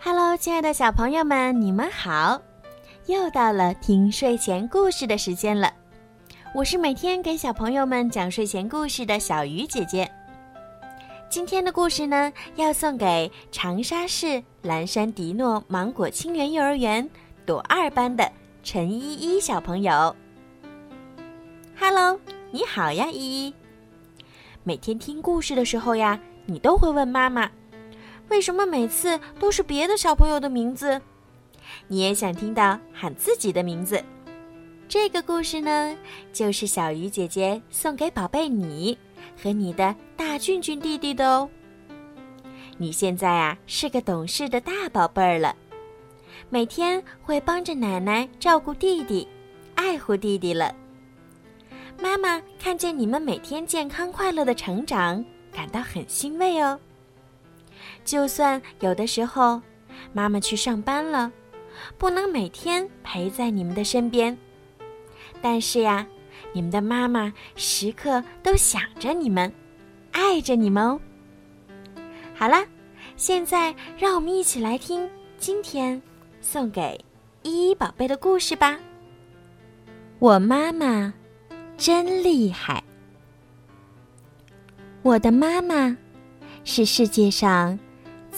Hello，亲爱的小朋友们，你们好！又到了听睡前故事的时间了。我是每天给小朋友们讲睡前故事的小鱼姐姐。今天的故事呢，要送给长沙市蓝山迪诺芒果清源幼儿园朵二班的陈依依小朋友。Hello，你好呀，依依。每天听故事的时候呀，你都会问妈妈，为什么每次都是别的小朋友的名字？你也想听到喊自己的名字。这个故事呢，就是小鱼姐姐送给宝贝你和你的大俊俊弟弟的哦。你现在啊是个懂事的大宝贝儿了，每天会帮着奶奶照顾弟弟，爱护弟弟了。妈妈看见你们每天健康快乐的成长，感到很欣慰哦。就算有的时候，妈妈去上班了，不能每天陪在你们的身边，但是呀，你们的妈妈时刻都想着你们，爱着你们哦。好了，现在让我们一起来听今天送给依依宝贝的故事吧。我妈妈。真厉害！我的妈妈是世界上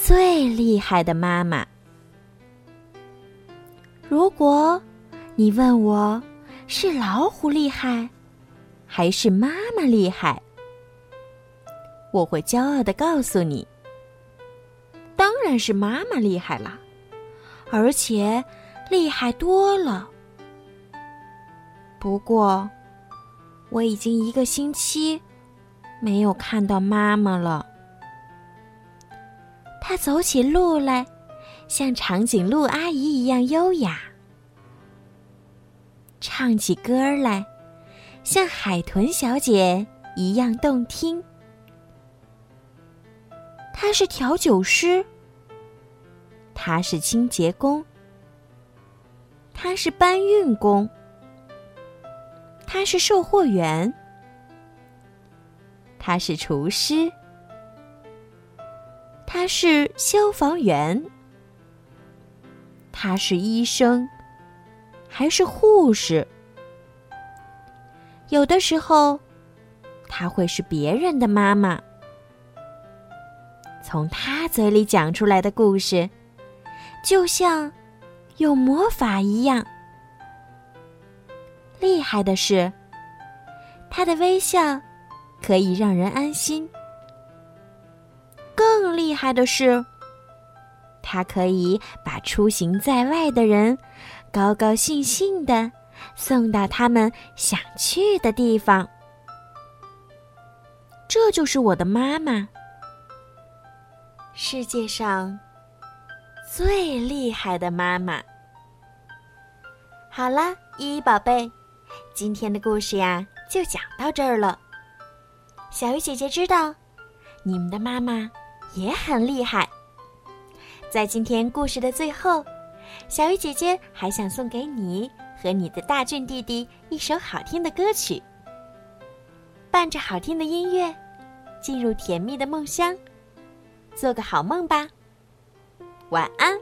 最厉害的妈妈。如果你问我是老虎厉害，还是妈妈厉害，我会骄傲的告诉你：当然是妈妈厉害啦，而且厉害多了。不过。我已经一个星期没有看到妈妈了。走起路来像长颈鹿阿姨一样优雅，唱起歌来像海豚小姐一样动听。她是调酒师，她是清洁工，她是搬运工。他是售货员，他是厨师，他是消防员，他是医生，还是护士？有的时候，他会是别人的妈妈。从他嘴里讲出来的故事，就像有魔法一样。厉害的是，他的微笑可以让人安心。厉害的是，他可以把出行在外的人高高兴兴的送到他们想去的地方。这就是我的妈妈，世界上最厉害的妈妈。好了，依依宝贝。今天的故事呀，就讲到这儿了。小鱼姐姐知道，你们的妈妈也很厉害。在今天故事的最后，小鱼姐姐还想送给你和你的大俊弟弟一首好听的歌曲，伴着好听的音乐，进入甜蜜的梦乡，做个好梦吧。晚安。